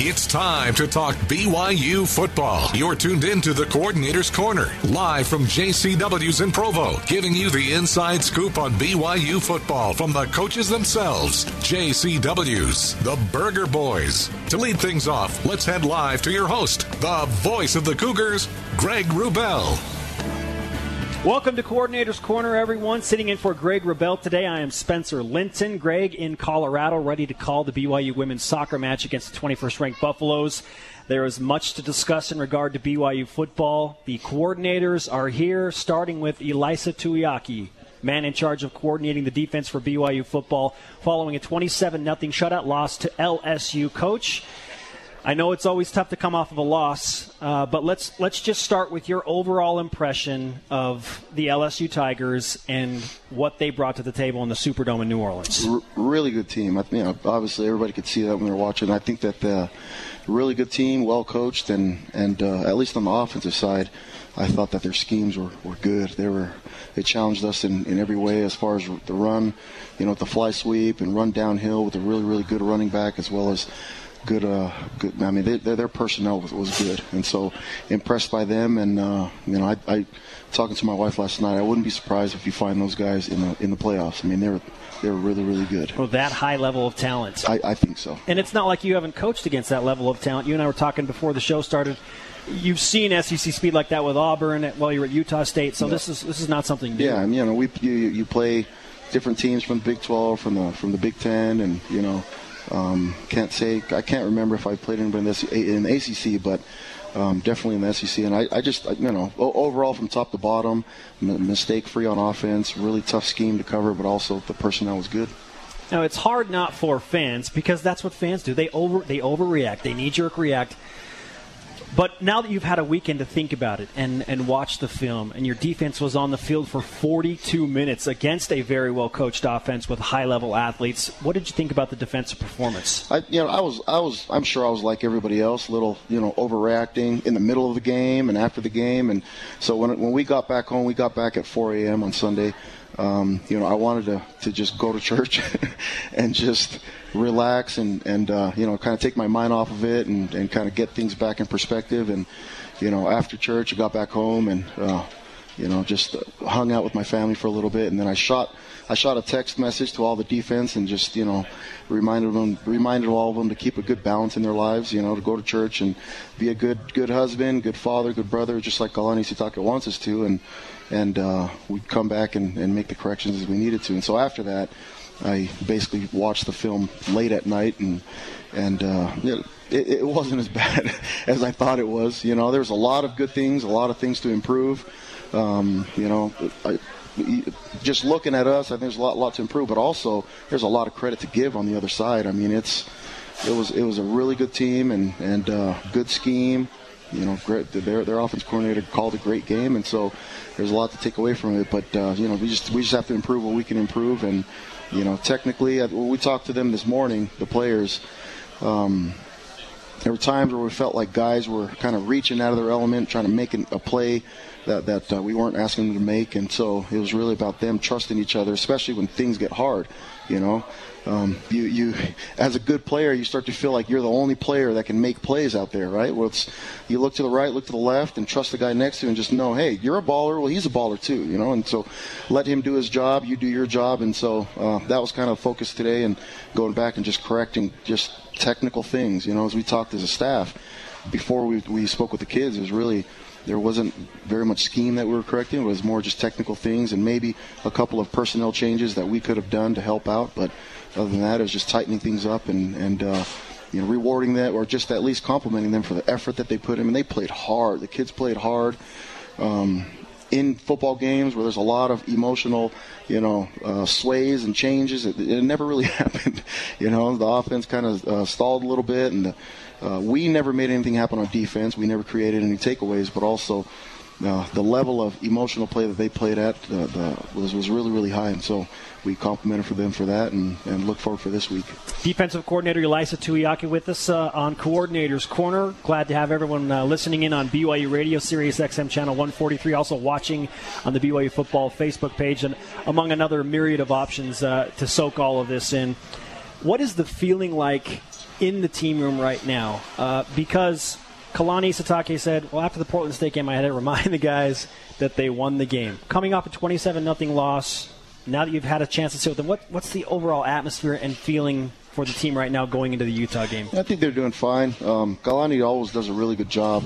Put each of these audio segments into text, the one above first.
It's time to talk BYU football. You're tuned in to the Coordinator's Corner, live from JCW's in Provo, giving you the inside scoop on BYU football from the coaches themselves, JCW's, the Burger Boys. To lead things off, let's head live to your host, the voice of the Cougars, Greg Wrubell. Welcome to Coordinator's Corner, everyone. Sitting in for Greg Wrubell today, I am Spencer Linton. Greg in Colorado, ready to call the BYU women's soccer match against the 21st ranked Buffaloes. There is much to discuss in regard to BYU football. The coordinators are here, starting with Ilaisa Tuiaki, man in charge of coordinating the defense for BYU football, following a 27 0 shutout loss to LSU. Coach, I know it's always tough to come off of a loss, uh, but let's let's just start with your overall impression of the LSU Tigers and what they brought to the table in the Superdome in New Orleans. R- really good team. I, you know, obviously everybody could see that when they're watching. I think that the really good team, well coached, and and uh, at least on the offensive side, I thought that their schemes were, were good. They were they challenged us in, in every way as far as the run, you know, the fly sweep and run downhill with a really really good running back as well as good. Uh, good. I mean, they, their personnel was, was good, and so impressed by them. And uh, you know, I, I talking to my wife last night. I wouldn't be surprised if you find those guys in the in the playoffs. I mean, they're they're really really good. Well, that high level of talent. I, I think so. And it's not like you haven't coached against that level of talent. You and I were talking before the show started. You've seen SEC speed like that with Auburn while you're at Utah State, so yeah. this is this is not something new. Yeah, I mean, you know, we you, you play different teams from the Big 12, from the from the Big 10, and you know, um, can't say I can't remember if I played anybody in the, in the ACC, but um, definitely in the SEC. And I, I just you know overall from top to bottom, mistake free on offense, really tough scheme to cover, but also the personnel was good. Now it's hard not for fans because that's what fans do. They over they overreact. They knee jerk react. But now that you've had a weekend to think about it and, and watch the film, and your defense was on the field for 42 minutes against a very well coached offense with high level athletes, what did you think about the defensive performance? I, you know, I was, I was, I'm sure I was like everybody else, a little, you know, overreacting in the middle of the game and after the game, and so when when we got back home, we got back at 4 a.m. on Sunday. Um, you know, I wanted to, to just go to church and just relax and, and uh, you know, kind of take my mind off of it and, and kind of get things back in perspective. And, you know, after church, I got back home and, uh, you know, just hung out with my family for a little bit. And then I shot, I shot a text message to all the defense and just, you know, reminded them, reminded all of them to keep a good balance in their lives, you know, to go to church and be a good, good husband, good father, good brother, just like Kalani Sitake wants us to. And, and uh, we'd come back and, and make the corrections as we needed to. And so after that, I basically watched the film late at night, and and uh, it, it wasn't as bad as I thought it was. You know, there's a lot of good things, a lot of things to improve. Um, you know, I, just looking at us, I think there's a lot, lot to improve, but also there's a lot of credit to give on the other side. I mean, it's it was it was a really good team and and uh, good scheme. You know, great, their their offense coordinator called a great game, and so there's a lot to take away from it. But uh, you know, we just we just have to improve what we can improve, and you know, technically, uh, we talked to them this morning, the players. Um, there were times where we felt like guys were kind of reaching out of their element, trying to make a play that that uh, we weren't asking them to make, and so it was really about them trusting each other, especially when things get hard. You know, um, you you as a good player, you start to feel like you're the only player that can make plays out there, right? Well, it's you look to the right, look to the left, and trust the guy next to you, and just know, hey, you're a baller. Well, he's a baller too, you know. And so let him do his job, you do your job, and so uh, that was kind of focus today, and going back and just correcting just technical things, you know, as we talked as a staff before we we spoke with the kids, it was really there wasn't very much scheme that we were correcting. It was more just technical things and maybe a couple of personnel changes that we could have done to help out. But other than that, it was just tightening things up and and uh, you know rewarding that or just at least complimenting them for the effort that they put in. And they played hard. The kids played hard. Um, in football games where there's a lot of emotional, you know, uh, sways and changes, it, it, never really happened. You know, the offense kind of uh, stalled a little bit, and the, uh, we never made anything happen on defense. We never created any takeaways, but also uh, the level of emotional play that they played at uh, the, was was really really high, and so we complimented for them for that, and, and look forward for this week. Defensive coordinator Ilaisa Tuiaki with us uh, on Coordinator's Corner. Glad to have everyone uh, listening in on BYU Radio, Sirius XM channel 143. Also watching on the BYU Football Facebook page, and among another myriad of options uh, to soak all of this in. What is the feeling like in the team room right now? Uh, because Kalani Sitake said, well, after the Portland State game, I had to remind the guys that they won the game. Coming off a 27 nothing loss, now that you've had a chance to sit with them, what, what's the overall atmosphere and feeling for the team right now going into the Utah game? I think they're doing fine. Um, Kalani always does a really good job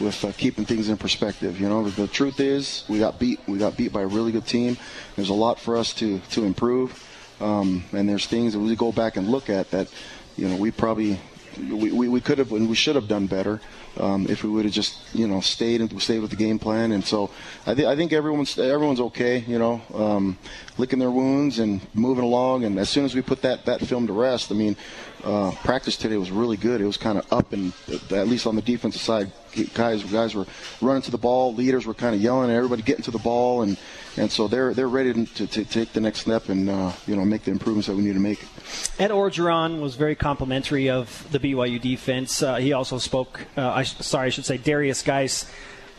with uh, keeping things in perspective. You know, the, the truth is we got beat. We got beat by a really good team. There's a lot for us to to improve, um, and there's things that we go back and look at that, you know, we probably we, we, we could have and we should have done better um, if we would have just you know stayed and stayed with the game plan. And so I, th- I think everyone's everyone's okay. You know, um, licking their wounds and moving along. And as soon as we put that that film to rest, I mean, uh, practice today was really good. It was kind of up and at least on the defensive side, guys guys were running to the ball. Leaders were kind of yelling at everybody getting to the ball, and and so they're they're ready to, to take the next step and uh, you know make the improvements that we need to make. Ed Orgeron was very complimentary of the BYU defense. Uh, he also spoke. Uh, I, sorry, I should say Derrius Guice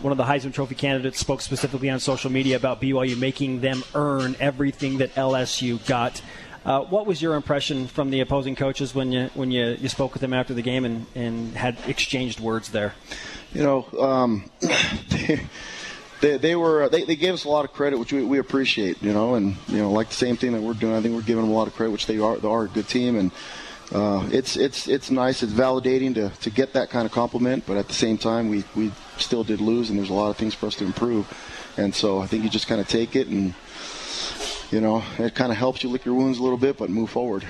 one of the Heisman Trophy candidates spoke specifically on social media about BYU making them earn everything that LSU got. Uh, what was your impression from the opposing coaches when you when you, you spoke with them after the game and, and had exchanged words there? You know, um, they, they, they, were they, they gave us a lot of credit, which we, we appreciate. You know, and you know, like the same thing that we're doing, I think we're giving them a lot of credit, which they are they are a good team and. Uh, it's it's it's nice. It's validating to, to get that kind of compliment, but at the same time, we, we still did lose, and there's a lot of things for us to improve. And so I think you just kind of take it and you know, it kind of helps you lick your wounds a little bit, but move forward.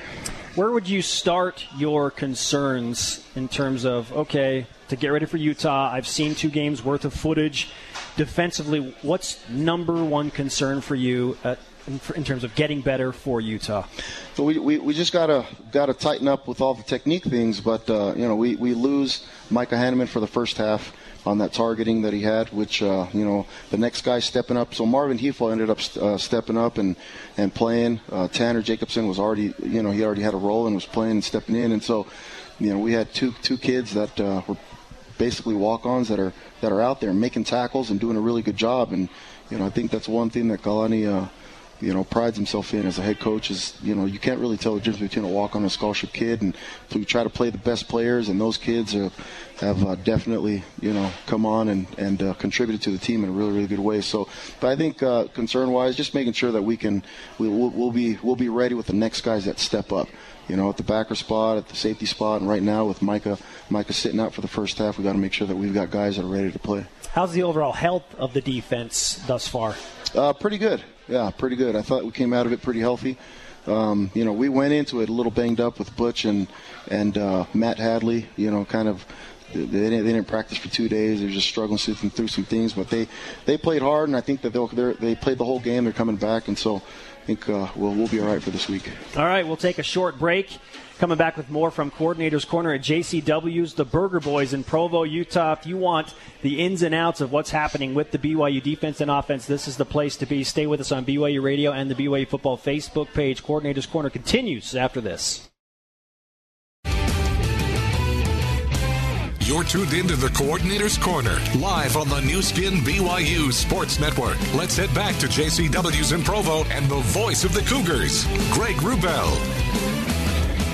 Where would you start your concerns in terms of, okay, to get ready for Utah, I've seen two games worth of footage. Defensively, what's number one concern for you at, in, in, terms of getting better for Utah? So we, we, we just gotta gotta tighten up with all the technique things, but uh, you know we, we lose Micah Hannemann for the first half on that targeting that he had, which uh, you know the next guy stepping up. So Marvin Hefo ended up uh, stepping up and and playing. Uh, Tanner Jacobson was already you know he already had a role and was playing and stepping in, and so you know we had two two kids that uh, were basically walk-ons that are that are out there making tackles and doing a really good job. And you know I think that's one thing that Kalani uh, you know, prides himself in as a head coach is, you know, you can't really tell the difference between a walk on a scholarship kid and we try to play the best players, and those kids are, have uh, definitely, you know, come on and, and uh, contributed to the team in a really, really good way. So, but I think uh, concern-wise, just making sure that we can, we, will we'll be, we'll be ready with the next guys that step up. You know, at the backer spot, at the safety spot, and right now with Micah, Micah sitting out for the first half, we got to make sure that we've got guys that are ready to play. How's the overall health of the defense thus far? Uh, pretty good. Yeah, pretty good. I thought we came out of it pretty healthy. Um, you know, we went into it a little banged up with Butch and and uh, Matt Hadley. You know, kind of they didn't, they didn't practice for two days. They were just struggling through some things, but they they played hard, and I think that they'll they played the whole game. They're coming back, and so I think uh, we'll we'll be all right for this week. All right, we'll take a short break. Coming back with more from Coordinator's Corner at JCW's, the Burger Boys in Provo, Utah. If you want the ins and outs of what's happening with the BYU defense and offense, this is the place to be. Stay with us on BYU Radio and the BYU Football Facebook page. Coordinator's Corner continues after this. You're tuned into the Coordinator's Corner, live on the Nu Skin BYU Sports Network. Let's head back to JCW's in Provo and the voice of the Cougars, Greg Wrubell.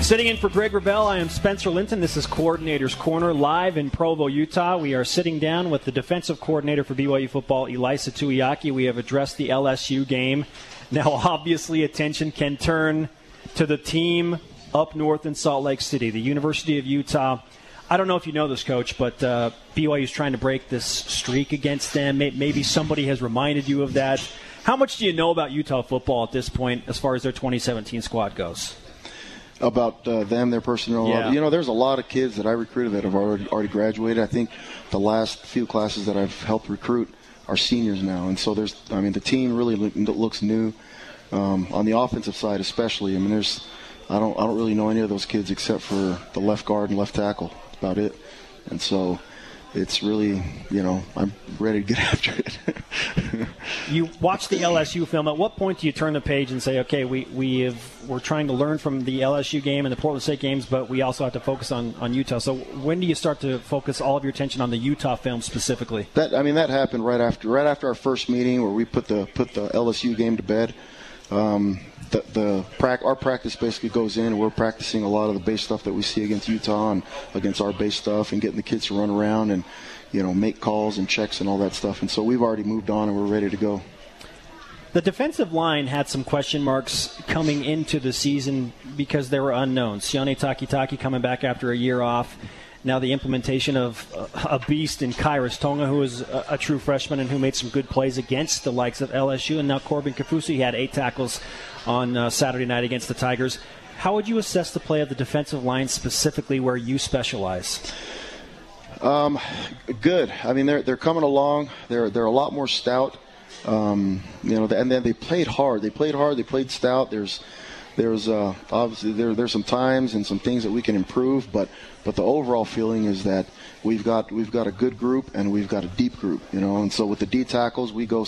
Sitting in for Greg Wrubell, I am Spencer Linton. This is Coordinator's Corner live in Provo, Utah. We are sitting down with the defensive coordinator for BYU football, Ilaisa Tuiaki. We have addressed the LSU game. Now, obviously, attention can turn to the team up north in Salt Lake City, the University of Utah. I don't know if you know this, coach, but uh, BYU is trying to break this streak against them. Maybe somebody has reminded you of that. How much do you know about Utah football at this point as far as their 2017 squad goes? about uh, them, their personnel. Yeah. You know, there's a lot of kids that I recruited that have already already graduated. I think the last few classes that I've helped recruit are seniors now, and so there's. I mean, the team really looks new um, on the offensive side, especially. I mean, there's. I don't. I don't really know any of those kids except for the left guard and left tackle. About it. And so it's really, you know, I'm ready to get after it. you watch the LSU film. At what point do you turn the page and say, okay, we, we have, we're trying to learn from the LSU game and the Portland State games, but we also have to focus on, on Utah. So when do you start to focus all of your attention on the Utah film specifically? That I mean, that happened right after right after our first meeting where we put the put the LSU game to bed. Um, the, the pra- our practice basically goes in and we're practicing a lot of the base stuff that we see against Utah and against our base stuff and getting the kids to run around and you know make calls and checks and all that stuff and so we've already moved on and we're ready to go the defensive line had some question marks coming into the season because there were unknowns. Sione Takitaki coming back after a year off. Now the implementation of a beast in Khyiris Tonga, who is a, true freshman and who made some good plays against the likes of LSU, and now Corbin Kaufusi he had eight tackles on uh, Saturday night against the Tigers. How would you assess the play of the defensive line specifically where you specialize? Um, good. I mean, they're they're coming along. They're they're a lot more stout. Um, you know, and then they played hard. They played hard. They played stout. There's there's uh, obviously there there's some times and some things that we can improve, but but the overall feeling is that we've got we've got a good group and we've got a deep group, you know. And so with the D tackles, we go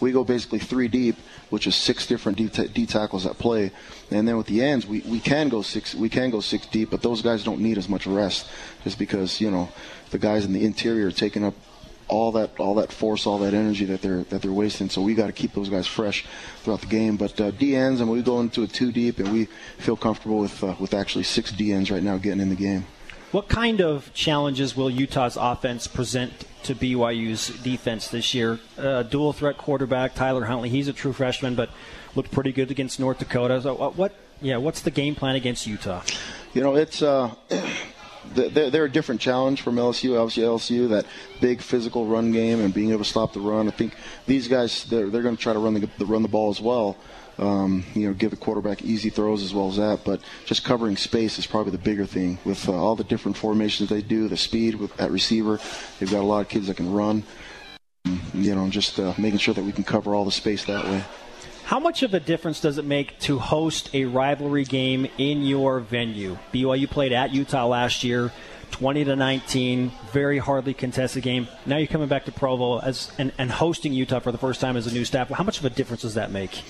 we go basically three deep, which is six different D, tackles at play. And then with the ends, we, we can go six we can go six deep, but those guys don't need as much rest, just because you know the guys in the interior are taking up all that all that force, all that energy that they're that they're wasting. So we got to keep those guys fresh throughout the game. But uh, D ends, and we go into it two deep, and we feel comfortable with uh, with actually six D ends right now getting in the game. What kind of challenges will Utah's offense present to BYU's defense this year? Uh, dual threat quarterback Tyler Huntley, he's a true freshman, but looked pretty good against North Dakota. So uh, what? Yeah, what's the game plan against Utah? You know, it's. They're, a different challenge from LSU. Obviously, LSU that big physical run game and being able to stop the run. I think these guys they're, they're going to try to run the, the run the ball as well. Um, you know, give the quarterback easy throws as well as that. But just covering space is probably the bigger thing with uh, all the different formations they do, the speed with, at receiver. They've got a lot of kids that can run. You know, just uh, making sure that we can cover all the space that way. How much of a difference does it make to host a rivalry game in your venue? BYU played at Utah last year, 20 to 19, very hardly contested game. Now you're coming back to Provo as and, and hosting Utah for the first time as a new staff. How much of a difference does that make?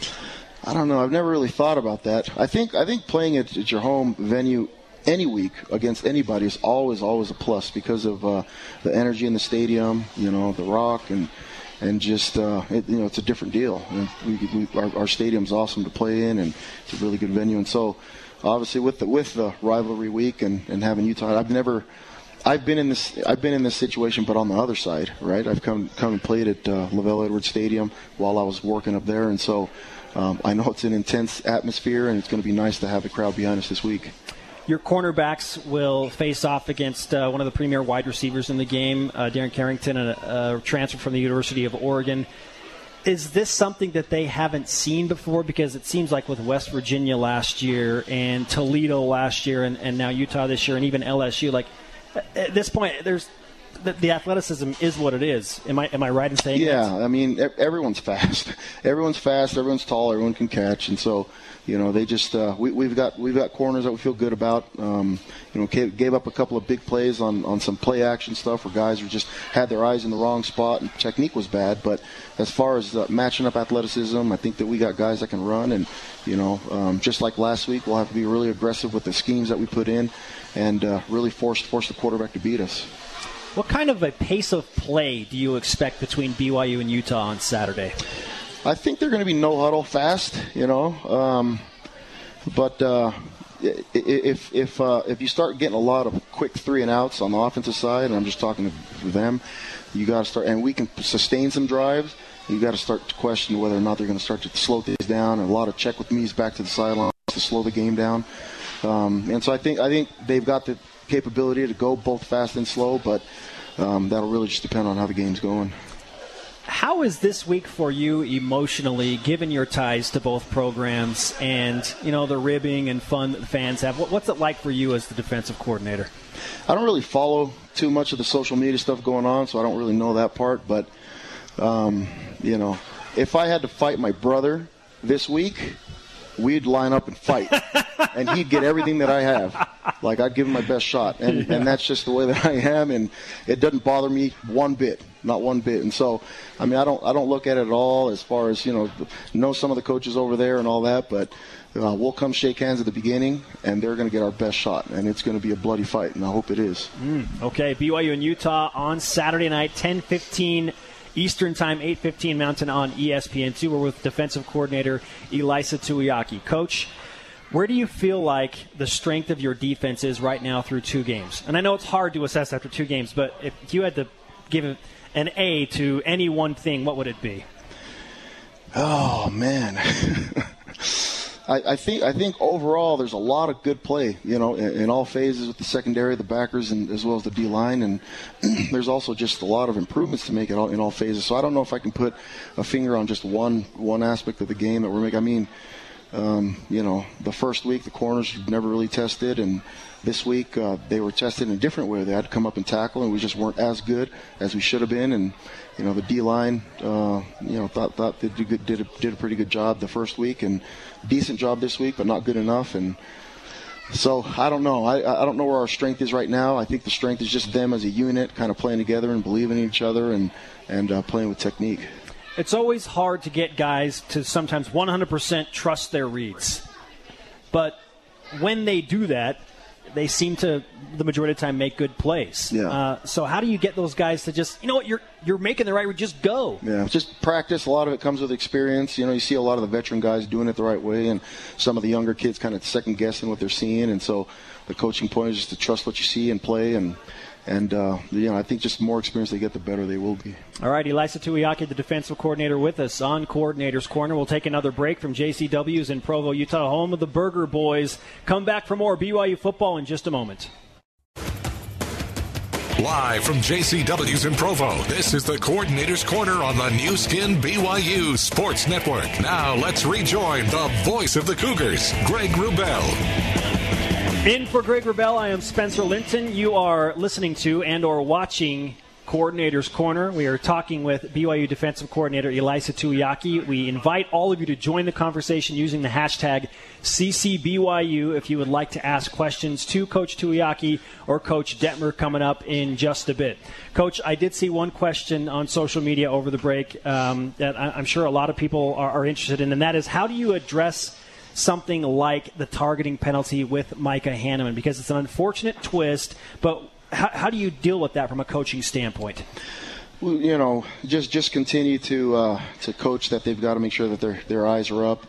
I don't know. I've never really thought about that. I think I think playing at, at your home venue any week against anybody is always always a plus because of uh, the energy in the stadium. You know, the rock and and just uh, it, you know it's a different deal. We, we, our, our stadium's awesome to play in, and it's a really good venue. And so, obviously, with the with the rivalry week and, and having Utah, I've never. I've been in this. I've been in this situation, but on the other side, right? I've come come and played at uh, LaVell Edwards Stadium while I was working up there, and so um, I know it's an intense atmosphere, and it's going to be nice to have the crowd behind us this week. Your cornerbacks will face off against uh, one of the premier wide receivers in the game, uh, Darren Carrington, a, a transfer from the University of Oregon. Is this something that they haven't seen before? Because it seems like with West Virginia last year and Toledo last year and, and now Utah this year and even LSU, like at this point, there's the, the, athleticism is what it is. Am I am I right in saying? Yeah, that? I mean everyone's fast. Everyone's fast. Everyone's tall. Everyone can catch, and so you know they just uh, we, we've got we've got corners that we feel good about. Um, you know, gave up a couple of big plays on on some play action stuff where guys were just had their eyes in the wrong spot and technique was bad. But as far as uh, matching up athleticism, I think that we got guys that can run, and you know, um, just like last week, we'll have to be really aggressive with the schemes that we put in, and uh, really force force the quarterback to beat us. What kind of a pace of play do you expect between BYU and Utah on Saturday? I think they're going to be no huddle fast, you know. Um, but uh, if if uh, if you start getting a lot of quick three and outs on the offensive side, and I'm just talking to them, you got to start, and we can sustain some drives. You got to start to question whether or not they're going to start to slow things down. And a lot of check with me's back to the sideline to slow the game down. Um, and so I think I think they've got the capability to go both fast and slow, but um, that'll really just depend on how the game's going. How is this week for you emotionally, given your ties to both programs and you know the ribbing and fun that the fans have? What's it like for you as the defensive coordinator? I don't really follow too much of the social media stuff going on, so I don't really know that part. But um, you know, if I had to fight my brother this week, we'd line up and fight, and he'd get everything that I have. Like I'd give him my best shot, and yeah. and that's just the way that I am, and it doesn't bother me one bit, not one bit. And so, I mean, I don't I don't look at it at all as far as you know, know some of the coaches over there and all that, but. Uh, we'll come shake hands at the beginning, and they're going to get our best shot, and it's going to be a bloody fight, and I hope it is. Mm, okay, BYU and Utah on Saturday night, 10:15 Eastern Time, 8:15 Mountain on ESPN2. We're with defensive coordinator Ilaisa Tuiaki. Coach, where do you feel like the strength of your defense is right now through two games? And I know it's hard to assess after two games, but if you had to give an A to any one thing, what would it be? Oh man. I, I, think I think overall there's a lot of good play, you know, in, in all phases with the secondary, the backers, and as well as the D line, and there's also just a lot of improvements to make it all, in all phases. So I don't know if I can put a finger on just one one aspect of the game that we're making. I mean, um, you know, the first week the corners never really tested, and this week uh, they were tested in a different way. They had to come up and tackle, and we just weren't as good as we should have been. And you know, the D line, uh, you know, thought thought they did, did a, did a pretty good job the first week, and decent job this week, but not good enough. And so I don't know. I, I don't know where our strength is right now. I think the strength is just them as a unit, kind of playing together and believing in each other and and uh, playing with technique. It's always hard to get guys to sometimes 100% trust their reads, but when they do that, they seem to the majority of the time make good plays. Yeah. Uh, so how do you get those guys to just you know what you're you're making the right read, just go. Yeah, just practice. A lot of it comes with experience. You know, you see a lot of the veteran guys doing it the right way, and some of the younger kids kind of second guessing what they're seeing. And so the coaching point is just to trust what you see and play and and uh, you know, I think just the more experience they get, the better they will be. All right, Ilaisa Tuiaki, the defensive coordinator, with us on Coordinator's Corner. We'll take another break from JCW's in Provo, Utah, home of the Burger Boys. Come back for more BYU football in just a moment. Live from JCW's in Provo, this is the Coordinator's Corner on the Nu Skin BYU Sports Network. Now let's rejoin the voice of the Cougars, Greg Wrubell. In for Greg Wrubell, I am Spencer Linton. You are listening to and or watching Coordinator's Corner. We are talking with BYU defensive coordinator Ilaisa Tuiaki. We invite all of you to join the conversation using the hashtag CCBYU if you would like to ask questions to Coach Tuiaki or Coach Detmer coming up in just a bit. Coach, I did see one question on social media over the break um, that I'm sure a lot of people are, are interested in, and that is how do you address something like the targeting penalty with Micah Hannemann because it's an unfortunate twist, but how, how do you deal with that from a coaching standpoint? Well, you know, just just continue to uh, to coach that they've got to make sure that their their eyes are up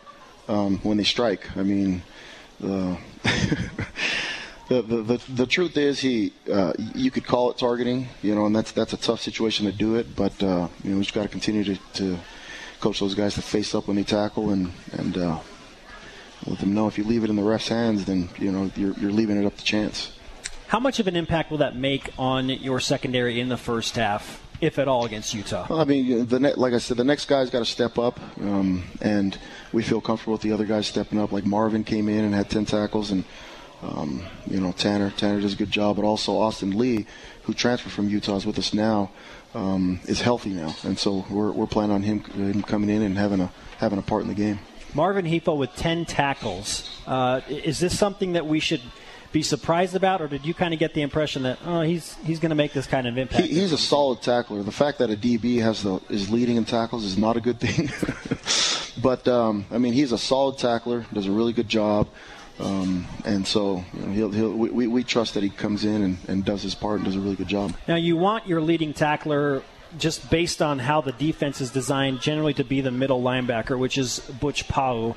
um, when they strike. I mean, the, the, the, the truth is he uh, you could call it targeting, you know, and that's that's a tough situation to do it. But uh, you know, we just got to continue to, to coach those guys to face up when they tackle and and uh, let them know if you leave it in the ref's hands, then you know you're, you're leaving it up to chance. How much of an impact will that make on your secondary in the first half, if at all, against Utah? Well, I mean, the ne- like I said, the next guy's got to step up, um, and we feel comfortable with the other guys stepping up. Like Marvin came in and had 10 tackles, and um, you know Tanner Tanner does a good job, but also Austin Lee, who transferred from Utah, is with us now. Um, is healthy now, and so we're, we're planning on him, him coming in and having a having a part in the game. Marvin Hefo with 10 tackles. Uh, is this something that we should be surprised about, or did you kind of get the impression that oh he's he's going to make this kind of impact? He, he's a solid tackler. The fact that a DB has the is leading in tackles is not a good thing. but um, I mean, he's a solid tackler. Does a really good job. Um, and so you know, he'll, he'll, we, we trust that he comes in and, and does his part and does a really good job. Now you want your leading tackler just based on how the defense is designed generally to be the middle linebacker, which is Butch Pau.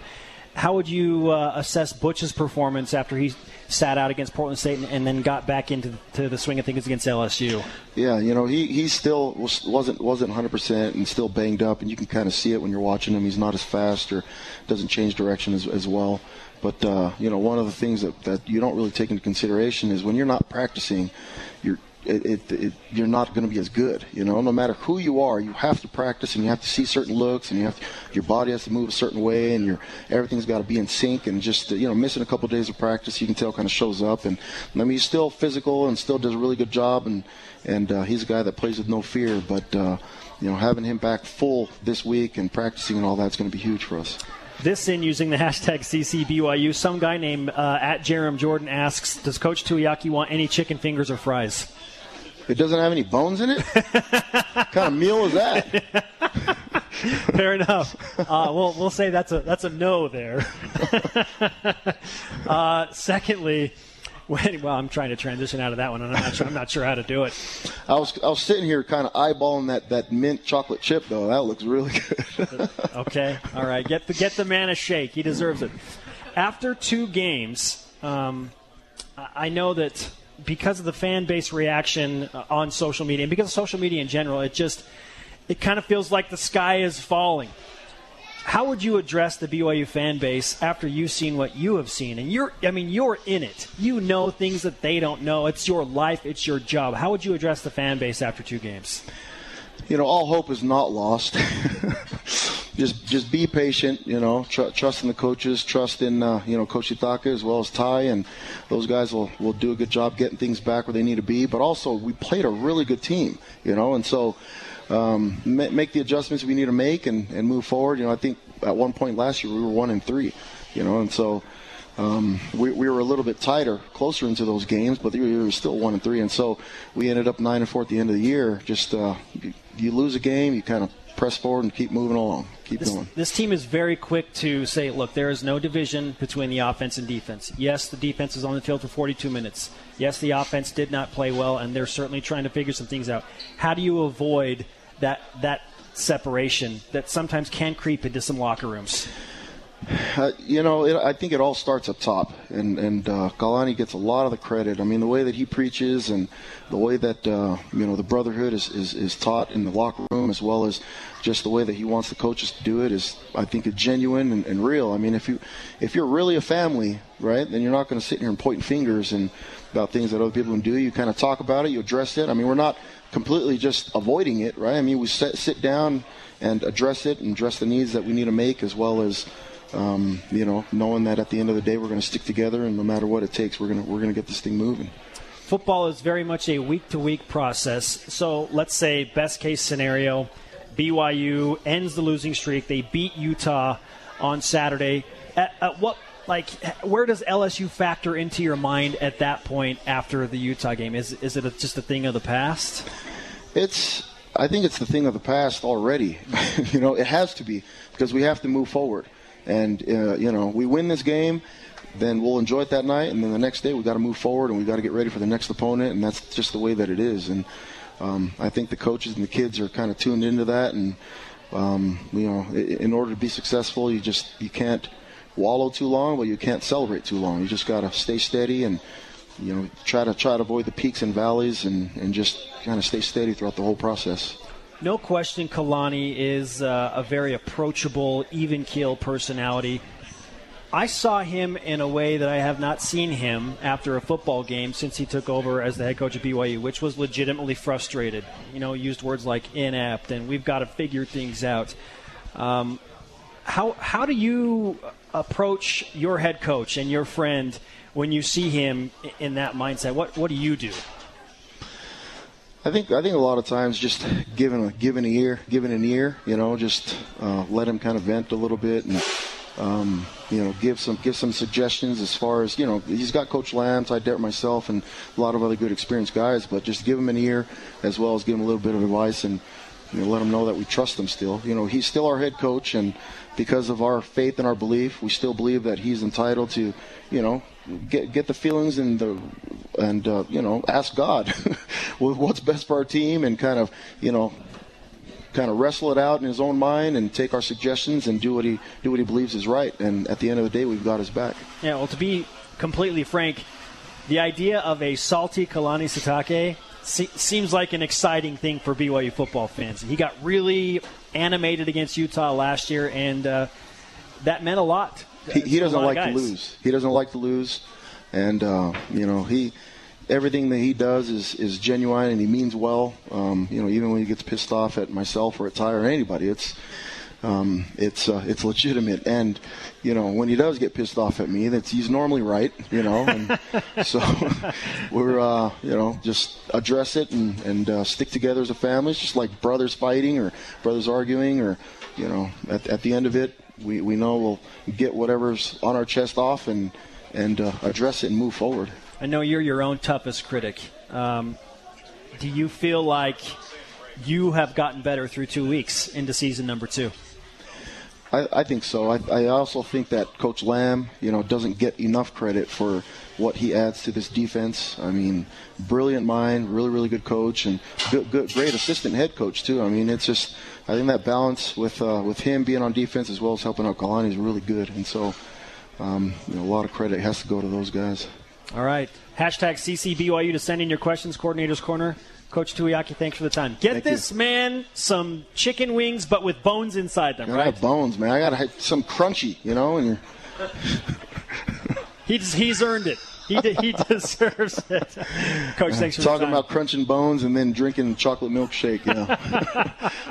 How would you uh, assess Butch's performance after he sat out against Portland State and, and then got back into to the swing of things against LSU? Yeah, you know he, he still was, wasn't wasn't 100 percent and still banged up, and you can kind of see it when you're watching him. He's not as fast or doesn't change direction as, as well. But uh, you know, one of the things that, that you don't really take into consideration is when you're not practicing, you're it, it, it, you're not going to be as good. You know, no matter who you are, you have to practice and you have to see certain looks and you have to, your body has to move a certain way and your everything's got to be in sync. And just you know, missing a couple of days of practice, you can tell kind of shows up. And I mean, he's still physical and still does a really good job. And and uh, he's a guy that plays with no fear. But uh, you know, having him back full this week and practicing and all that's going to be huge for us. This in using the hashtag CCBYU. Some guy named uh, at Jerem Jordan asks, "Does Coach Tuiaki want any chicken fingers or fries?" It doesn't have any bones in it. what kind of meal is that? Fair enough. Uh, we'll we'll say that's a that's a no there. uh, secondly, When, well, I'm trying to transition out of that one, and I'm not sure. I'm not sure how to do it. I was I was sitting here kind of eyeballing that, that mint chocolate chip though. That looks really good. okay, all right. Get the get the man a shake. He deserves it. After two games, um, I know that because of the fan base reaction uh, on social media and because of social media in general, it just it kind of feels like the sky is falling how would you address the BYU fan base after you've seen what you have seen? And you're, I mean, you're in it. You know things that they don't know. It's your life. It's your job. How would you address the fan base after two games? You know, all hope is not lost. just, just be patient. You know, tr- trust in the coaches, trust in uh, you know Coach Sitake as well as Ty, and those guys will will do a good job getting things back where they need to be. But also, we played a really good team. You know, and so um, make the adjustments we need to make and, and move forward. You know, I think at one point last year we were one and three, you know, and so um, we, we, were a little bit tighter, closer into those games, but we were still one and three, and so we ended up nine and four at the end of the year. Just uh, you, you lose a game, you kind of press forward and keep moving along, keep this, going. This team is very quick to say, look, there is no division between the offense and defense. Yes, the defense is on the field for 42 minutes. Yes, the offense did not play well, and they're certainly trying to figure some things out. How do you avoid that that separation that sometimes can creep into some locker rooms? Uh, you know, it, I think it all starts up top, and and uh, Kalani gets a lot of the credit. I mean, the way that he preaches and the way that uh, you know the brotherhood is, is is taught in the locker room, as well as just the way that he wants the coaches to do it, is I think genuine and, and real. I mean, if you if you're really a family, right, then you're not going to sit here and point fingers and about things that other people can do. You kind of talk about it, you address it. I mean, we're not completely just avoiding it, right? I mean, we sit, sit down and address it and address the needs that we need to make, as well as um, you know, knowing that at the end of the day we're going to stick together, and no matter what it takes, we're going to we're going to get this thing moving. Football is very much a week to week process. So let's say best case scenario, BYU ends the losing streak. They beat Utah on Saturday. At, at what like where does LSU factor into your mind at that point after the Utah game? Is is it a, just a thing of the past? It's I think it's the thing of the past already. you know, it has to be because we have to move forward. And uh, you know, we win this game, then we'll enjoy it that night, and then the next day we've got to move forward and we've got to get ready for the next opponent, and that's just the way that it is. And um, I think the coaches and the kids are kind of tuned into that, and um, you know, in order to be successful, you just you can't wallow too long, but you can't celebrate too long. You just got to stay steady and you know try to try to avoid the peaks and valleys and, and just kind of stay steady throughout the whole process. No question, Kalani is uh, a very approachable, even keel personality. I saw him in a way that I have not seen him after a football game since he took over as the head coach of BYU, which was legitimately frustrated. You know, used words like inept and we've got to figure things out. Um, how how do you approach your head coach and your friend when you see him in that mindset? What what do you do? I think I think a lot of times just giving a giving an ear, giving an ear, you know, just uh, let him kind of vent a little bit and um, you know give some give some suggestions as far as you know he's got Coach Lamb, Ty Detmer, myself, and a lot of other good experienced guys, but just give him an ear as well as give him a little bit of advice and you know, let him know that we trust him still. You know, he's still our head coach, and because of our faith and our belief, we still believe that he's entitled to, you know, get get the feelings and the and uh, you know ask God what's best for our team and kind of you know kind of wrestle it out in his own mind and take our suggestions and do what he do what he believes is right. And at the end of the day, we've got his back. Yeah. Well, to be completely frank, the idea of a salty Kalani Sitake seems like an exciting thing for BYU football fans. He got really animated against Utah last year, and uh, that meant a lot. He, he doesn't like to lose. He doesn't like to lose, and uh, you know he everything that he does is, is genuine and he means well. Um, you know, even when he gets pissed off at myself or at Ty or anybody, it's um, it's uh, it's legitimate. And you know, when he does get pissed off at me, that's he's normally right. You know, and so we're uh, you know just address it and and uh, stick together as a family. It's just like brothers fighting or brothers arguing or you know at, at the end of it, we, we know we'll get whatever's on our chest off and and uh, address it and move forward. I know you're your own toughest critic. Um, do you feel like you have gotten better through two weeks into season number two? I, I think so. I, I also think that Coach Lamb, you know, doesn't get enough credit for what he adds to this defense. I mean, brilliant mind, really, really good coach, and good, good great assistant head coach too. I mean, it's just I think that balance with uh, with him being on defense as well as helping out Kalani is really good, and so um, you know, a lot of credit has to go to those guys. All right. Hashtag CCBYU to send in your questions, Coordinator's Corner. Coach Tuiaki, thanks for the time. Get Thank this you. man some chicken wings, but with bones inside them, I right? got bones, man. I got to have some crunchy, you know, and He's, he's earned it. He, de- he deserves it. Coach, thanks for talking about crunching bones and then drinking chocolate milkshake, you know.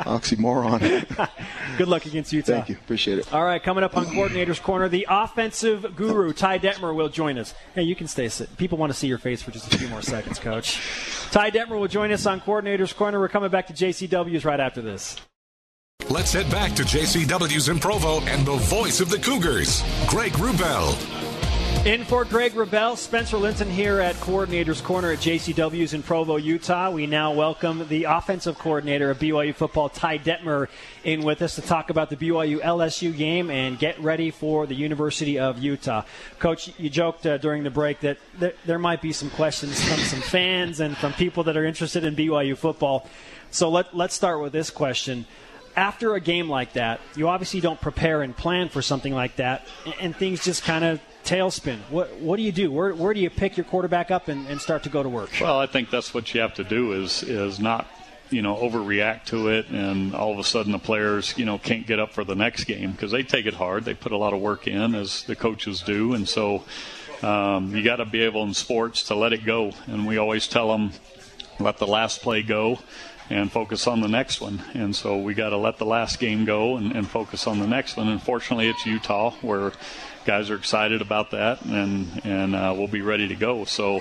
Oxymoron. Good luck against Utah. Thank you. Appreciate it. All right, coming up on Coordinator's Corner, the offensive guru, Ty Detmer, will join us. Hey, you can stay sit. People want to see your face for just a few more seconds, Coach. Ty Detmer will join us on Coordinator's Corner. We're coming back to JCW's right after this. Let's head back to JCW's in Provo and the voice of the Cougars, Greg Wrubell. In for Greg Wrubell, Spencer Linton here at Coordinator's Corner at JCW's in Provo, Utah. We now welcome the offensive coordinator of BYU football, Ty Detmer, in with us to talk about the BYU LSU game and get ready for the University of Utah. Coach, you joked uh, during the break that there, there might be some questions from some fans and from people that are interested in BYU football. So let, let's start with this question after a game like that, you obviously don't prepare and plan for something like that, and things just kind of tailspin. What what do you do? Where where do you pick your quarterback up and, and start to go to work? Well, I think that's what you have to do is is not you know overreact to it, and all of a sudden the players you know can't get up for the next game because they take it hard. They put a lot of work in as the coaches do, and so um, you got to be able in sports to let it go. And we always tell them, let the last play go and focus on the next one. And so we got to let the last game go and, and focus on the next one. Unfortunately, it's Utah where guys are excited about that and and uh, we'll be ready to go. So.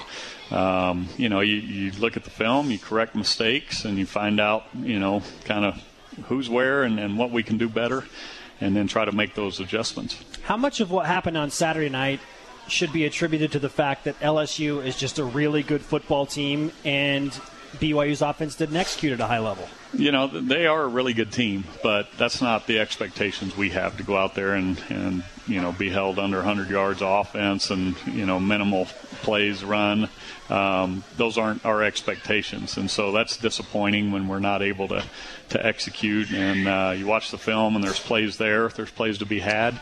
Um, you know, you, you look at the film, you correct mistakes, and you find out, you know, kind of who's where and, and what we can do better, and then try to make those adjustments. How much of what happened on Saturday night should be attributed to the fact that LSU is just a really good football team and BYU's offense didn't execute at a high level? You know, they are a really good team, but that's not the expectations we have to go out there and, and you know, be held under 100 yards offense and, you know, minimal plays run. Um, those aren't our expectations. And so that's disappointing when we're not able to, to execute. And uh, you watch the film and there's plays there, there's plays to be had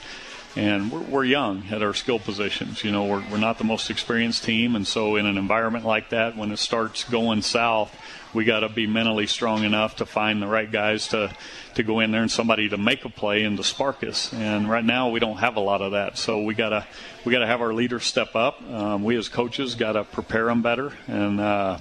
and we're, we're, young at our skill positions. You know, we're, we're not the most experienced team, and so in an environment like that, when it starts going south, we got to be mentally strong enough to find the right guys to to go in there and somebody to make a play and to spark us. And right now, we don't have a lot of that, so we gotta we gotta have our leaders step up. Um, we as coaches got to prepare them better and. Uh,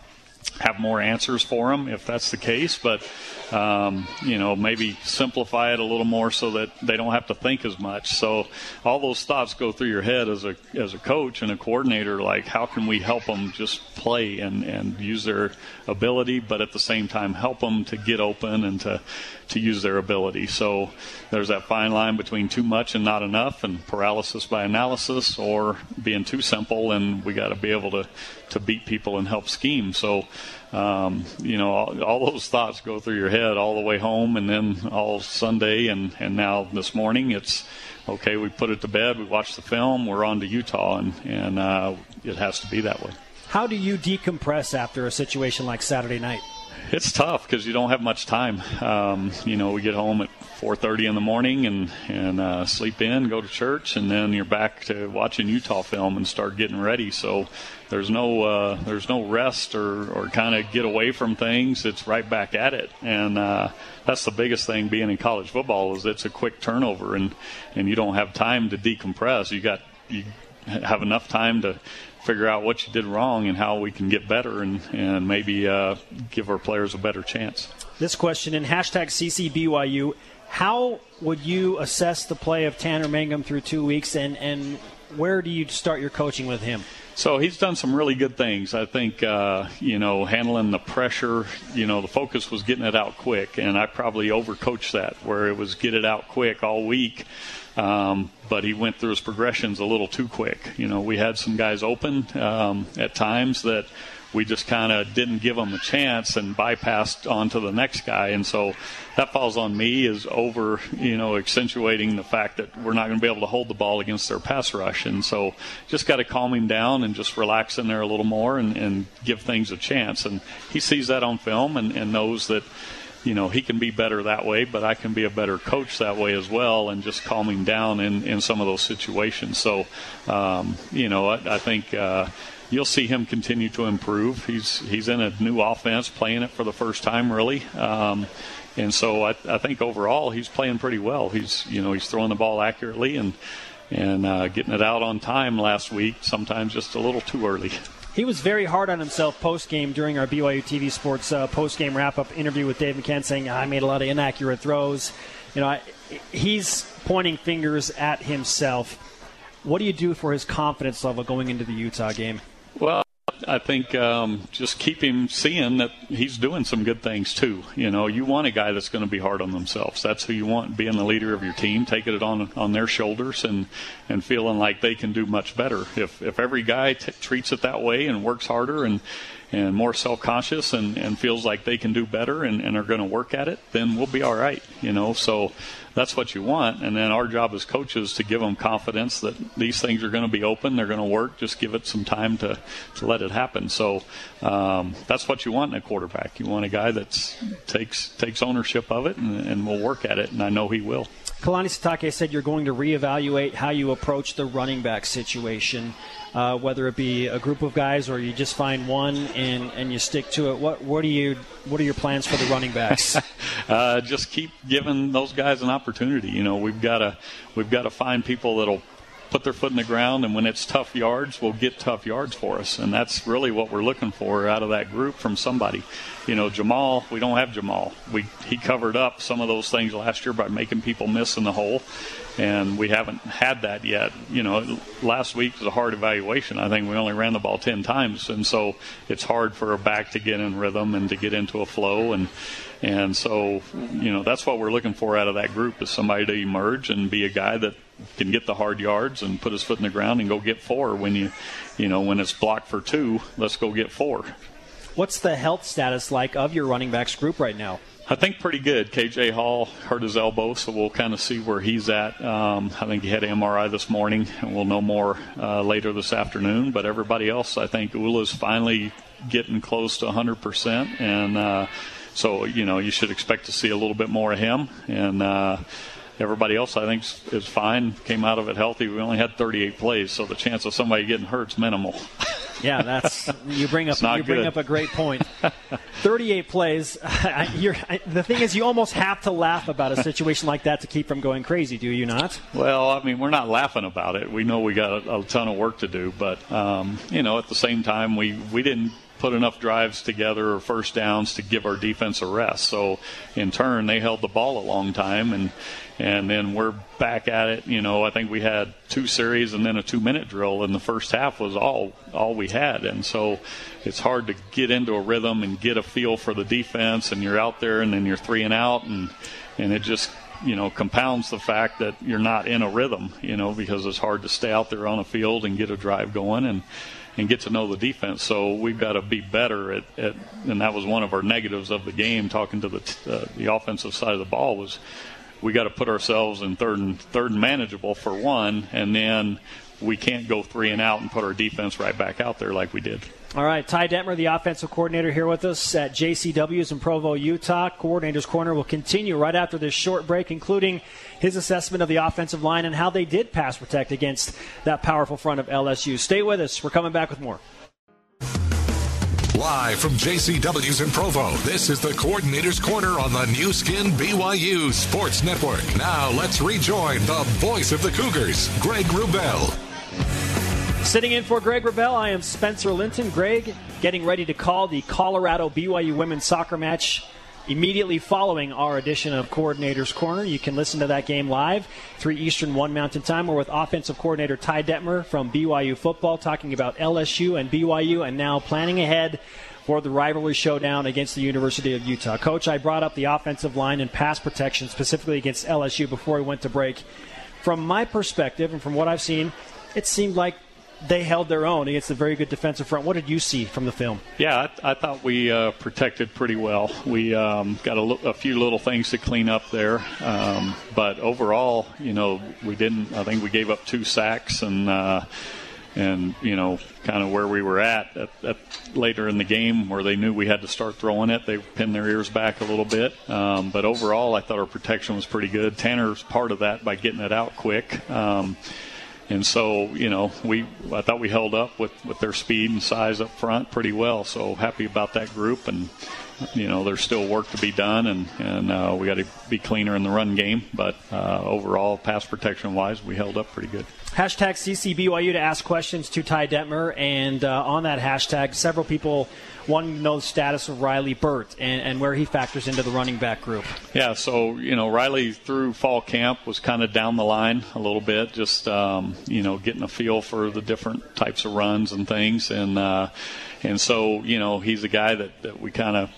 have more answers for them if that's the case, but um, you know maybe simplify it a little more so that they don't have to think as much. So all those thoughts go through your head as a as a coach and a coordinator. Like how can we help them just play and and use their ability, but at the same time help them to get open and to to use their ability. So there's that fine line between too much and not enough, and paralysis by analysis, or being too simple, and we got to be able to to beat people and help scheme. So um, you know, all, all, those thoughts go through your head all the way home, and then all Sunday, and and now this morning, it's okay. We put it to bed. We watch the film. We're on to Utah, and and uh, it has to be that way. How do you decompress after a situation like Saturday night? It's tough because you don't have much time. Um, you know, we get home at 4:30 in the morning and and uh, sleep in, go to church, and then you're back to watching Utah film and start getting ready. So there's no uh, there's no rest or or kind of get away from things. It's right back at it, and uh, that's the biggest thing being in college football is it's a quick turnover and and you don't have time to decompress. You got you have enough time to figure out what you did wrong and how we can get better and, and maybe uh, give our players a better chance. This question in hashtag CCBYU how would you assess the play of Tanner Mangum through two weeks and, and where do you start your coaching with him? So he's done some really good things. I think, uh, you know, handling the pressure, you know, the focus was getting it out quick, and I probably overcoached that where it was get it out quick all week. Um, but he went through his progressions a little too quick. You know, we had some guys open um, at times that we just kind of didn't give them a chance and bypassed on to the next guy. And so that falls on me is over, you know, accentuating the fact that we're not going to be able to hold the ball against their pass rush. And so just got to calm him down and just relax in there a little more and, and give things a chance. And he sees that on film and, and knows that you know he can be better that way, but I can be a better coach that way as well, and just calm him down in, in some of those situations. So, um, you know, I, I think uh, you'll see him continue to improve. He's he's in a new offense, playing it for the first time, really. Um, and so I, I think overall he's playing pretty well. He's you know he's throwing the ball accurately and and uh, getting it out on time last week. Sometimes just a little too early. He was very hard on himself post game during our BYU TV Sports uh, post game wrap up interview with Dave McCann, saying I made a lot of inaccurate throws. You know, I, he's pointing fingers at himself. What do you do for his confidence level going into the Utah game? Well, I think um, just keep him seeing that he's doing some good things too. You know, you want a guy that's going to be hard on themselves. That's who you want being the leader of your team, taking it on on their shoulders and and feeling like they can do much better. If if every guy t- treats it that way and works harder and and more self-conscious and, and feels like they can do better and, and are going to work at it, then we'll be all right. You know, so that's what you want. And then our job as coaches to give them confidence that these things are going to be open, they're going to work. Just give it some time to, to let it happen. So um, that's what you want in a quarterback. You want a guy that takes takes ownership of it and, and will work at it. And I know he will. Kalani Sitake said you're going to reevaluate how you approach the running back situation, uh, whether it be a group of guys or you just find one and, and you stick to it. What what are you what are your plans for the running backs? uh, just keep giving those guys an opportunity. You know, we've got to we've got to find people that'll put their foot in the ground, and when it's tough yards, we'll get tough yards for us. And that's really what we're looking for out of that group from somebody. You know, Jamal, we don't have Jamal. We he covered up some of those things last year by making people miss in the hole, and we haven't had that yet. You know, last week was a hard evaluation. I think we only ran the ball ten times, and so it's hard for a back to get in rhythm and to get into a flow and. And so, you know, that's what we're looking for out of that group is somebody to emerge and be a guy that can get the hard yards and put his foot in the ground and go get four. When you, you know, when it's blocked for two, let's go get four. What's the health status like of your running backs group right now? I think pretty good. KJ Hall hurt his elbow, so we'll kind of see where he's at. Um, I think he had MRI this morning, and we'll know more uh, later this afternoon. But everybody else, I think Ula's finally getting close to 100%, and uh, so you know you should expect to see a little bit more of him. And uh, everybody else, I think, is fine. Came out of it healthy. We only had 38 plays, so the chance of somebody getting hurt is minimal. yeah, that's you bring up you bring up a great point. 38 plays. I, the thing is, you almost have to laugh about a situation like that to keep from going crazy. Do you not? Well, I mean, we're not laughing about it. We know we got a, a ton of work to do, but um, you know, at the same time, we we didn't put enough drives together or first downs to give our defense a rest. So in turn, they held the ball a long time, and and then we're back at it. You know, I think we had two series and then a two-minute drill, and the first half was all all we had, and so it's hard to get into a rhythm and get a feel for the defense. And you're out there, and then you're three and out, and and it just you know compounds the fact that you're not in a rhythm. You know, because it's hard to stay out there on a field and get a drive going and and get to know the defense. So we've got to be better at, at and that was one of our negatives of the game. Talking to the uh, the offensive side of the ball was we got to put ourselves in third and third and manageable for one, and then we can't go three and out and put our defense right back out there like we did. All right, Ty Detmer, the offensive coordinator, here with us at JCW's in Provo, Utah. Coordinator's Corner will continue right after this short break, including his assessment of the offensive line and how they did pass protect against that powerful front of LSU. Stay with us. We're coming back with more. Live from JCW's in Provo, this is the Coordinator's Corner on the new Skin BYU Sports Network. Now let's rejoin the voice of the Cougars, Greg Wrubell. Sitting in for Greg Wrubell, I am Spencer Linton. Greg getting ready to call the Colorado BYU women's soccer match immediately following our edition of Coordinator's Corner. You can listen to that game live, 3 Eastern, 1 Mountain Time. We're with offensive coordinator Ty Detmer from BYU Football talking about LSU and BYU and now planning ahead for the rivalry showdown against the University of Utah. Coach, I brought up the offensive line and pass protection specifically against LSU before we went to break. From my perspective and from what I've seen, it seemed like they held their own against a very good defensive front. What did you see from the film? Yeah, I, I thought we uh, protected pretty well. We um, got a, a, few little things to clean up there, um, but overall, you know, we didn't. I think we gave up two sacks and. Uh, and you know, kind of where we were at, at, at, later in the game, where they knew we had to start throwing it, they pinned their ears back a little bit. Um, but overall, I thought our protection was pretty good. Tanner's part of that by getting it out quick. Um, and so, you know, we I thought we held up with, with their speed and size up front pretty well. So happy about that group, and you know, there's still work to be done, and and uh, we got to be cleaner in the run game. But uh, overall, pass protection wise, we held up pretty good. Hashtag CCBYU to ask questions to Ty Detmer, and uh, on that hashtag, several people wanting to know the status of Riley Burt and, and where he factors into the running back group. Yeah, so you know Riley through fall camp was kind of down the line a little bit, just um, you know getting a feel for the different types of runs and things, and uh, and so you know he's a guy that, that we kind of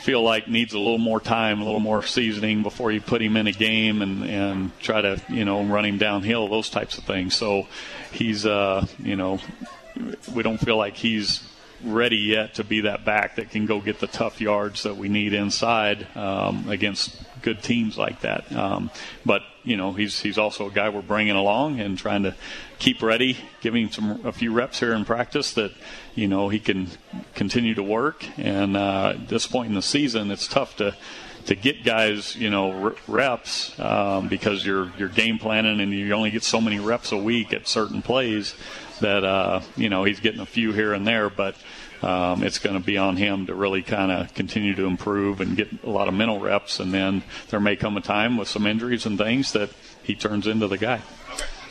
feel like needs a little more time, a little more seasoning before you put him in a game and, and try to, you know, run him downhill, those types of things. So he's, uh, you know, we don't feel like he's ready yet to be that back that can go get the tough yards that we need inside um, against good teams like that. Um, but you know, he's he's also a guy we're bringing along and trying to keep ready, giving him some a few reps here in practice that you know he can continue to work. And uh, at this point in the season, it's tough to to get guys, you know, reps um, because you're you're game planning and you only get so many reps a week at certain plays that uh, you know he's getting a few here and there, but um, it's going to be on him to really kind of continue to improve and get a lot of mental reps. And then there may come a time with some injuries and things that he turns into the guy.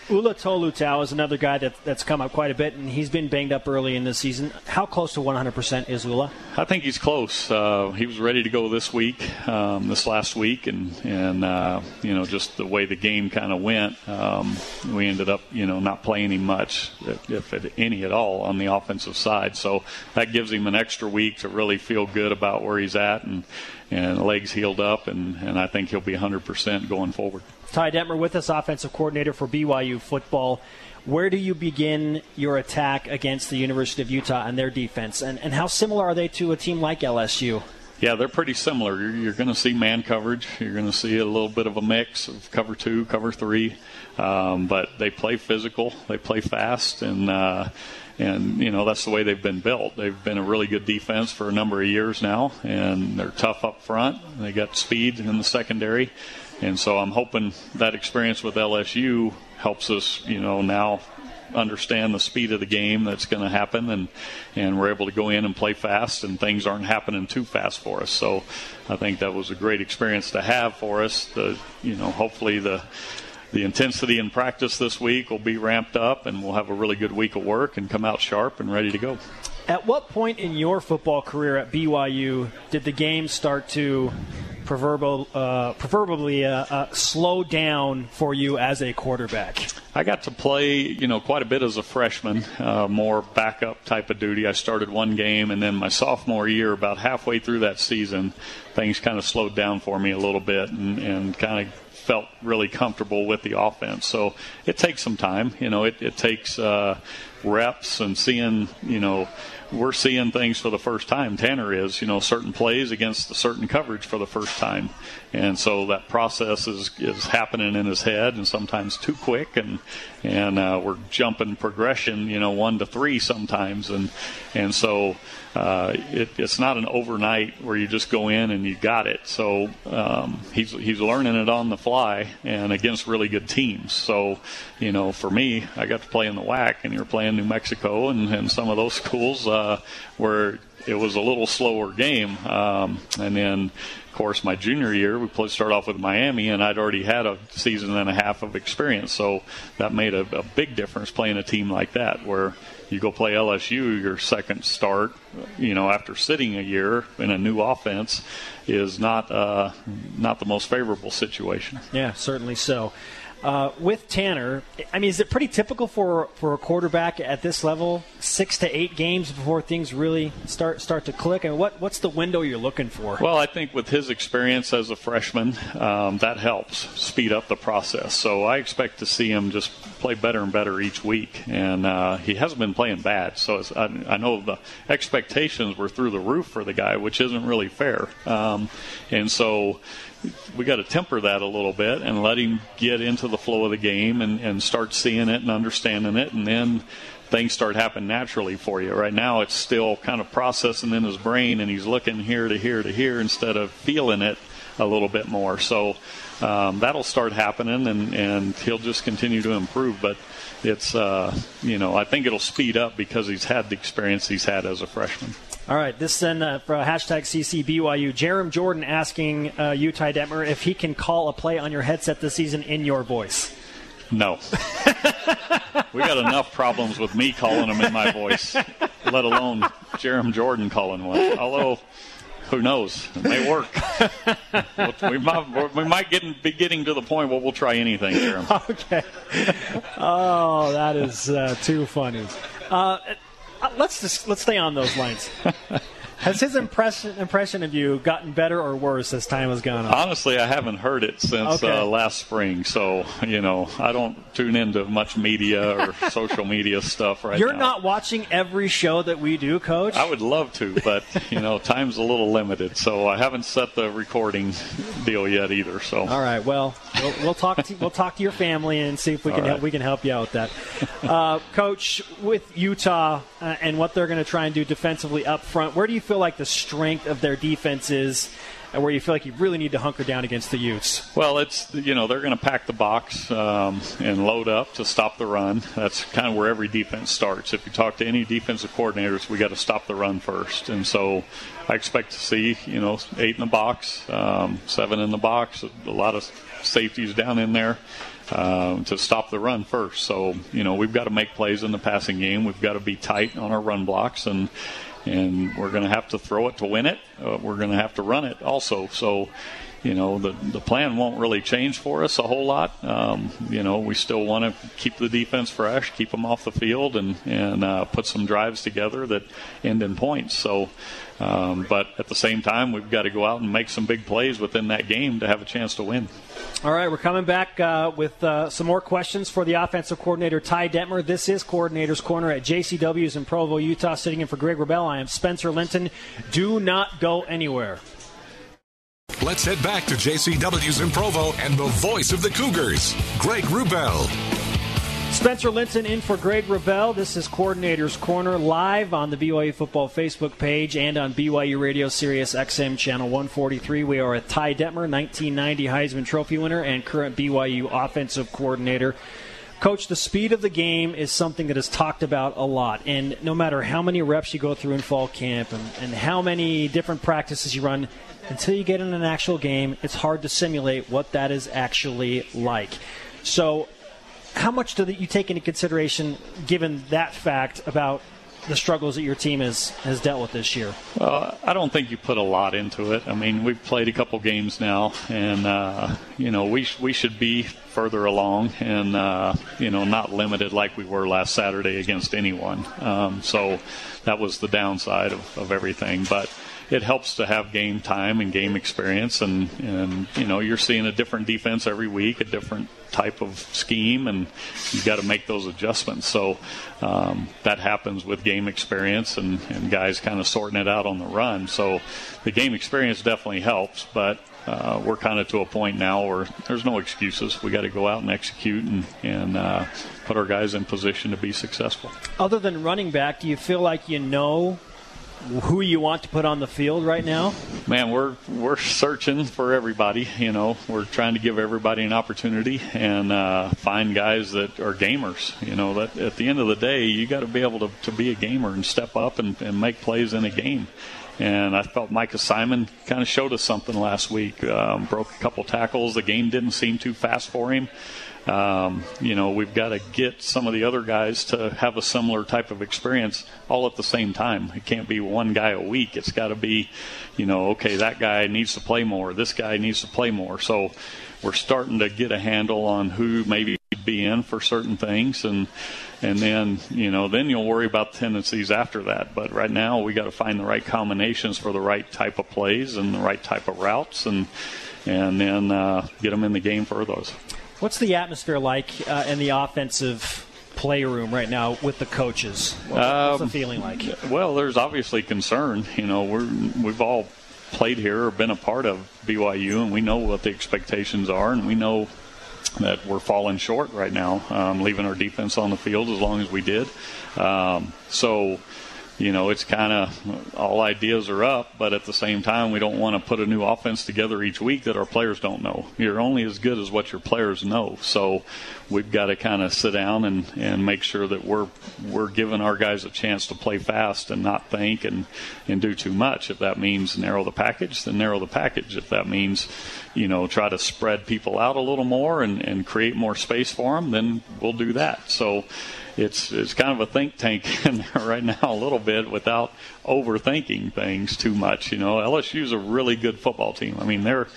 Ula Tolutau is another guy that, that's come up quite a bit, and he's been banged up early in the season. How close to 100% is Ula? I think he's close. Uh, he was ready to go this week, um, this last week, and and uh, you know just the way the game kind of went, um, we ended up you know not playing him much, if, if any at all, on the offensive side. So that gives him an extra week to really feel good about where he's at, and and legs healed up, and and I think he'll be 100% going forward. Ty Detmer with us, offensive coordinator for BYU football. Where do you begin your attack against the University of Utah and their defense? And, and how similar are they to a team like LSU? Yeah, they're pretty similar. You're, you're going to see man coverage. You're going to see a little bit of a mix of cover two, cover three, um, but they play physical. They play fast, and uh, and you know that's the way they've been built. They've been a really good defense for a number of years now, and they're tough up front. They got speed in the secondary, and so I'm hoping that experience with LSU helps us, you know, now understand the speed of the game that's going to happen and and we're able to go in and play fast and things aren't happening too fast for us so I think that was a great experience to have for us the you know hopefully the the intensity in practice this week will be ramped up and we'll have a really good week of work and come out sharp and ready to go. At what point in your football career at BYU did the game start to proverbial, uh, proverbially uh, uh, slow down for you as a quarterback? I got to play, you know, quite a bit as a freshman, uh, more backup type of duty. I started one game, and then my sophomore year, about halfway through that season, things kind of slowed down for me a little bit, and, and kind of felt really comfortable with the offense. So it takes some time. You know, it, it takes uh, reps and seeing, you know, we're seeing things for the first time. Tanner is, you know, certain plays against a certain coverage for the first time, and so that process is is happening in his head, and sometimes too quick, and and uh, we're jumping progression, you know, one to three sometimes, and and so uh, it, it's not an overnight where you just go in and you got it. So um, he's he's learning it on the fly and against really good teams. So you know, for me, I got to play in the WAC, and you're playing New Mexico and, and some of those schools uh, where it was a little slower game. Um, and then, of course, my junior year, we played, start off with Miami, and I'd already had a season and a half of experience. So that made a, a big difference playing a team like that, where you go play LSU, your second start, you know, after sitting a year in a new offense, is not uh, not the most favorable situation. Yeah, certainly so. Uh, with Tanner, I mean, is it pretty typical for for a quarterback at this level, six to eight games before things really start start to click? And what what's the window you're looking for? Well, I think with his experience as a freshman, um, that helps speed up the process. So I expect to see him just play better and better each week, and uh, he hasn't been playing bad. So I, I, know the expectations were through the roof for the guy, which isn't really fair. Um, and so we got to temper that a little bit and let him get into the flow of the game and, and start seeing it and understanding it, and then things start happening naturally for you. Right now, it's still kind of processing in his brain, and he's looking here to here to here instead of feeling it a little bit more. So um, that'll start happening, and, and he'll just continue to improve. But it's, uh, you know, I think it'll speed up because he's had the experience he's had as a freshman. All right, this then uh, for hashtag CCBYU. Jarom Jordan asking uh, you, Ty Detmer, if he can call a play on your headset this season in your voice. No. we got enough problems with me calling them in my voice, let alone Jarom Jordan calling one. Although, who knows? It may work. we might, we might get, be getting to the point where we'll try anything, Jarom. Okay. Oh, that is uh, too funny. Uh, let's just let's stay on those lines. Has his impression impression of you gotten better or worse as time has gone on? Honestly, I haven't heard it since okay. uh, last spring, so you know I don't tune into much media or social media stuff right now. You're now. not watching every show that we do, Coach. I would love to, but you know time's a little limited, so I haven't set the recording deal yet either. So all right, well we'll, we'll talk to we'll talk to your family and see if we can right. help, we can help you out with that, uh, Coach. With Utah uh, and what they're going to try and do defensively up front, where do you feel like the strength of their defense is? and where you feel like you really need to hunker down against the Utes? Well, it's you know they're going to pack the box um, and load up to stop the run. That's kind of where every defense starts. If you talk to any defensive coordinators, we got to stop the run first, and so I expect to see you know eight in the box, um, seven in the box, a lot of safeties down in there. Uh, to stop the run first. So, you know, we've got to make plays in the passing game. We've got to be tight on our run blocks, and and we're going to have to throw it to win it. Uh, we're going to have to run it also. So, you know, the the plan won't really change for us a whole lot. Um, you know, we still want to keep the defense fresh, keep them off the field, and and uh, put some drives together that end in points. So. Um, but at the same time, we've got to go out and make some big plays within that game to have a chance to win. All right, we're coming back uh, with uh, some more questions for the offensive coordinator, Ty Detmer. This is Coordinator's Corner at JCW's in Provo, Utah. Sitting in for Greg Wrubell, I am Spencer Linton. Do not go anywhere. Let's head back to JCW's in Provo and the voice of the Cougars, Greg Wrubell. Spencer Linton in for Greg Wrubell. This is Coordinator's Corner live on the BYU Football Facebook page and on BYU Radio Sirius XM Channel 143. We are at Ty Detmer, 1990 Heisman Trophy winner and current BYU offensive coordinator. Coach, the speed of the game is something that is talked about a lot. And no matter how many reps you go through in fall camp and, and how many different practices you run, until you get in an actual game, it's hard to simulate what that is actually like. So, how much do you take into consideration, given that fact, about the struggles that your team has, has dealt with this year? I don't think you put a lot into it. I mean, we've played a couple games now, and uh, you know we we should be further along, and uh, you know not limited like we were last Saturday against anyone. Um, so that was the downside of, of everything, but it helps to have game time and game experience, and and you know you're seeing a different defense every week, a different type of scheme, and you've got to make those adjustments. So um, that happens with game experience and, and guys kind of sorting it out on the run. So the game experience definitely helps, but uh, we're kind of to a point now where there's no excuses. We got to go out and execute and, and uh, put our guys in position to be successful. Other than running back, do you feel like you know who you want to put on the field right now? Man, we're we're searching for everybody. You know, we're trying to give everybody an opportunity and uh, find guys that are gamers. You know, that at the end of the day, you got to be able to, to be a gamer and step up and, and make plays in a game. And I felt Micah Simon kind of showed us something last week. Um, broke a couple tackles. The game didn't seem too fast for him. Um, you know, we've got to get some of the other guys to have a similar type of experience all at the same time. It can't be one guy a week. It's got to be, you know, okay, that guy needs to play more. This guy needs to play more. So we're starting to get a handle on who maybe be in for certain things and and then you know then you'll worry about tendencies after that but right now we got to find the right combinations for the right type of plays and the right type of routes and and then uh, get them in the game for those What's the atmosphere like uh, in the offensive playroom right now with the coaches? What's, um, what's the um, feeling like? Well, there's obviously concern. You know, we're we've all played here or been a part of BYU, and we know what the expectations are, and we know that we're falling short right now, um, leaving our defense on the field as long as we did. Um, so you know, it's kind of all ideas are up, but at the same time, we don't want to put a new offense together each week that our players don't know. You're only as good as what your players know. So we've got to kind of sit down and, and make sure that we're we're giving our guys a chance to play fast and not think and, and do too much. If that means narrow the package, then narrow the package. If that means, you know, try to spread people out a little more and, and create more space for them, then we'll do that. So it's it's kind of a think tank in there right now a little bit without overthinking things too much. You know, LSU's a really good football team. I mean, they're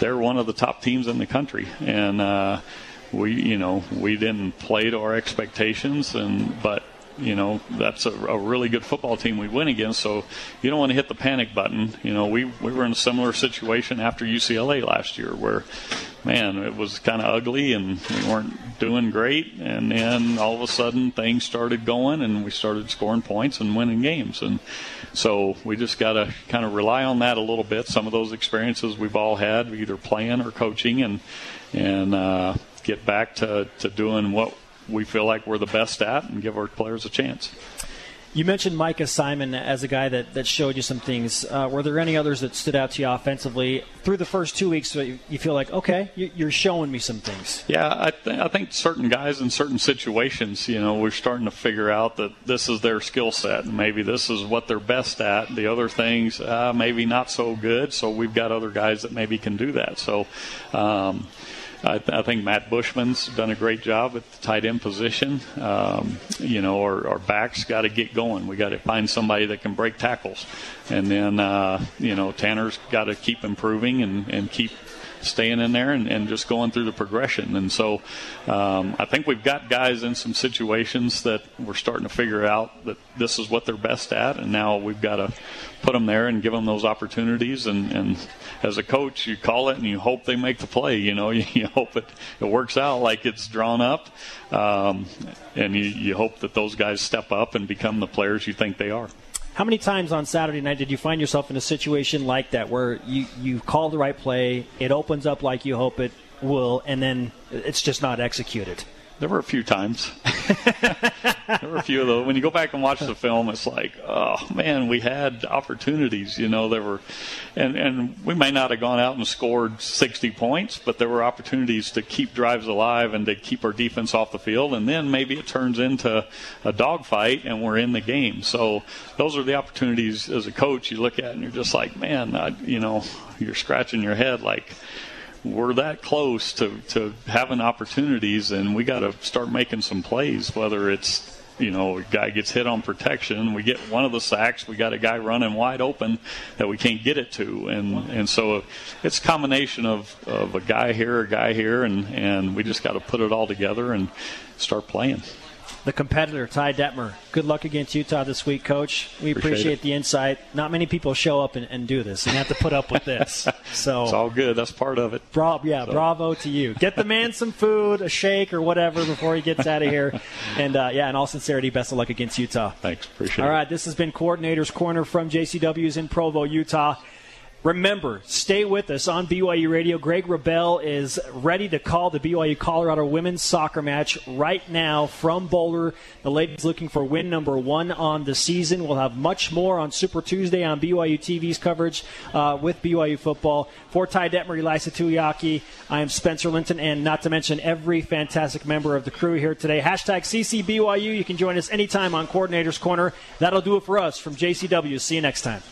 they're one of the top teams in the country, and uh, we you know we didn't play to our expectations, and but you know that's a, a, really good football team we win against. So you don't want to hit the panic button. You know we we were in a similar situation after UCLA last year where man it was kind of ugly and we weren't doing great, and then all of a sudden things started going and we started scoring points and winning games and. So we just got to kind of rely on that a little bit. Some of those experiences we've all had, either playing or coaching, and and uh, get back to, to doing what we feel like we're the best at and give our players a chance. You mentioned Micah Simon as a guy that, that showed you some things. Uh, were there any others that stood out to you offensively through the first two weeks? So you, you feel like, okay, you're showing me some things. Yeah, I, th- I think certain guys in certain situations, you know, we're starting to figure out that this is their skill set, and maybe this is what they're best at. The other things, uh, maybe not so good. So we've got other guys that maybe can do that. So. Um, I, th- I, think Matt Bushman's done a great job at the tight end position. Um, you know, our, our backs got to get going. We got to find somebody that can break tackles, and then uh, you know Tanner's got to keep improving and, and keep staying in there and, and just going through the progression. And so um, I think we've got guys in some situations that we're starting to figure out that this is what they're best at, and now we've got to put them there and give them those opportunities. And, and as a coach, you call it and you hope they make the play. You know, you, you hope it, it works out like it's drawn up, um, and you, you hope that those guys step up and become the players you think they are. How many times on Saturday night did you find yourself in a situation like that where you, you call the right play, it opens up like you hope it will, and then it's just not executed? There were a few times. there were a few of those. When you go back and watch the film, it's like, oh man, we had opportunities. You know, there were, and and we may not have gone out and scored 60 points, but there were opportunities to keep drives alive and to keep our defense off the field. And then maybe it turns into a dogfight, and we're in the game. So those are the opportunities as a coach you look at, and you're just like, man, I, you know, you're scratching your head like we're that close to, to having opportunities, and we got to start making some plays. Whether it's you know, a guy gets hit on protection, we get one of the sacks, we got a guy running wide open that we can't get it to, and and so it's a combination of, of a guy here, a guy here, and and we just got to put it all together and start playing the competitor, Ty Detmer. Good luck against Utah this week, Coach. We appreciate, appreciate the insight. Not many people show up and, and, do this and have to put up with this. So it's all good. That's part of it. Bra- yeah, so. bravo to you. Get the man some food, a shake, or whatever before he gets out of here. And uh, yeah, in all sincerity, best of luck against Utah. Thanks. Appreciate all it. All right, this has been Coordinator's Corner from JCW's in Provo, Utah. Remember, stay with us on BYU Radio. Greg Wrubell is ready to call the BYU Colorado women's soccer match right now from Boulder. The ladies looking for win number one on the season. We'll have much more on Super Tuesday on BYU TV's coverage uh, with BYU football. For Ty Detmer, Ilaisa Tuiaki, I am Spencer Linton, and not to mention every fantastic member of the crew here today. Hashtag CCBYU. You can join us anytime on Coordinator's Corner. That'll do it for us from JCW. See you next time.